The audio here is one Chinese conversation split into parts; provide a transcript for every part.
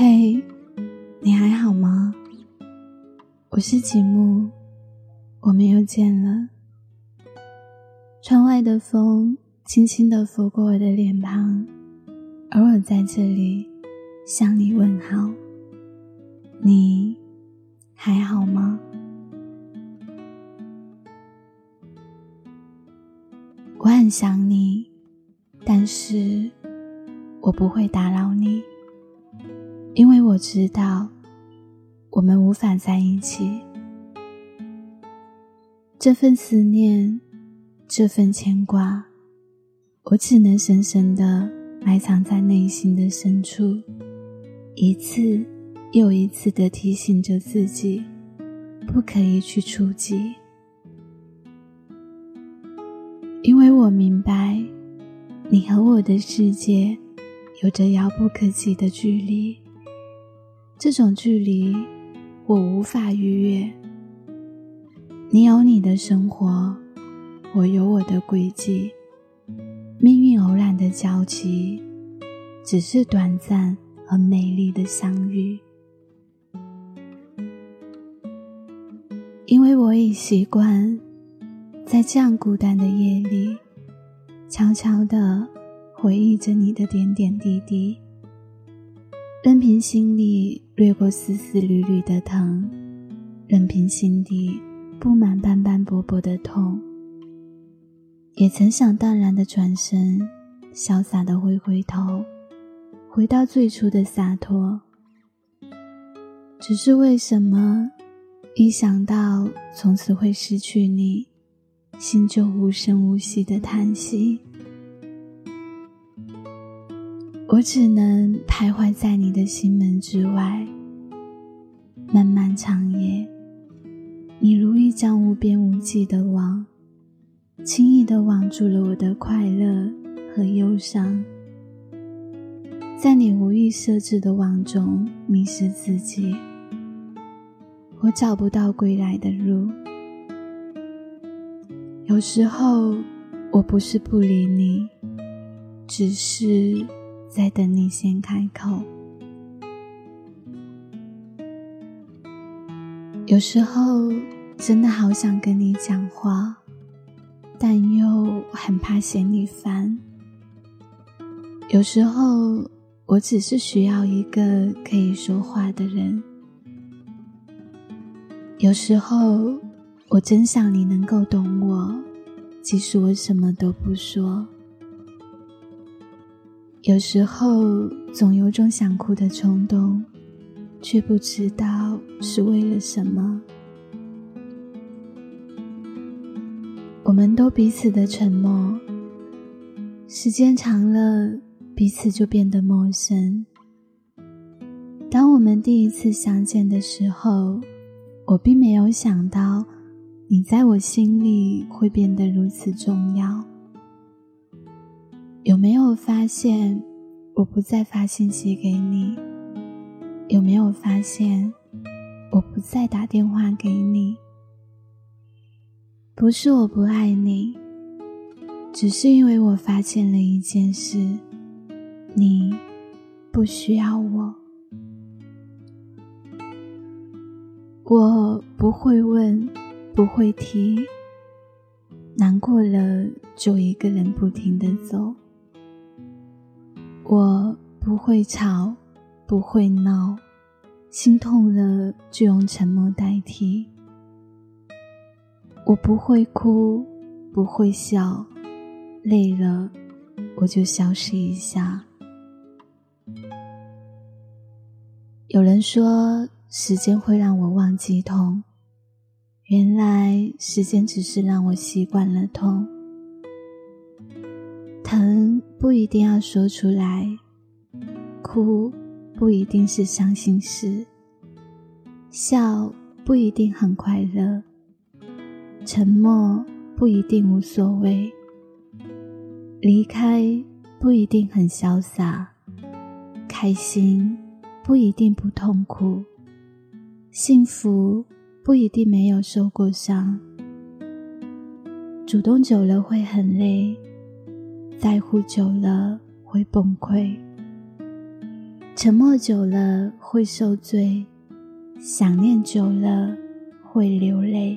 嘿，你还好吗？我是吉木，我们又见了。窗外的风轻轻地拂过我的脸庞，而我在这里向你问好。你还好吗？我很想你，但是我不会打扰你，因为我知道我们无法在一起。这份思念，这份牵挂，我只能深深的埋藏在内心的深处，一次又一次的提醒着自己，不可以去触及。因为我明白，你和我的世界有着遥不可及的距离。这种距离，我无法逾越。你有你的生活，我有我的轨迹。命运偶然的交集，只是短暂而美丽的相遇。因为我已习惯。在这样孤单的夜里，悄悄地回忆着你的点点滴滴，任凭心里掠过丝丝缕缕的疼，任凭心底布满斑斑驳驳的痛，也曾想淡然的转身，潇洒的挥挥头，回到最初的洒脱。只是为什么，一想到从此会失去你？心就无声无息的叹息，我只能徘徊在你的心门之外。漫漫长夜，你如一张无边无际的网，轻易的网住了我的快乐和忧伤，在你无意设置的网中迷失自己，我找不到归来的路。有时候，我不是不理你，只是在等你先开口。有时候，真的好想跟你讲话，但又很怕嫌你烦。有时候，我只是需要一个可以说话的人。有时候。我真想你能够懂我，即使我什么都不说。有时候总有种想哭的冲动，却不知道是为了什么。我们都彼此的沉默，时间长了，彼此就变得陌生。当我们第一次相见的时候，我并没有想到。你在我心里会变得如此重要。有没有发现我不再发信息给你？有没有发现我不再打电话给你？不是我不爱你，只是因为我发现了一件事：你不需要我。我不会问。不会提，难过了就一个人不停的走。我不会吵，不会闹，心痛了就用沉默代替。我不会哭，不会笑，累了我就消失一下。有人说，时间会让我忘记痛。原来时间只是让我习惯了痛，疼不一定要说出来，哭不一定是伤心事，笑不一定很快乐，沉默不一定无所谓，离开不一定很潇洒，开心不一定不痛苦，幸福。不一定没有受过伤，主动久了会很累，在乎久了会崩溃。沉默久了会受罪，想念久了会流泪。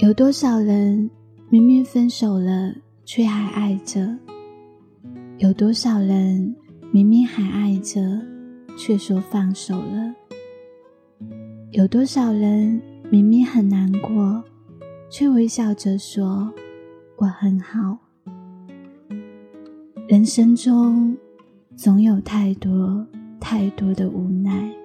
有多少人明明分手了，却还爱着？有多少人明明还爱着，却说放手了？有多少人明明很难过，却微笑着说我很好？人生中总有太多太多的无奈。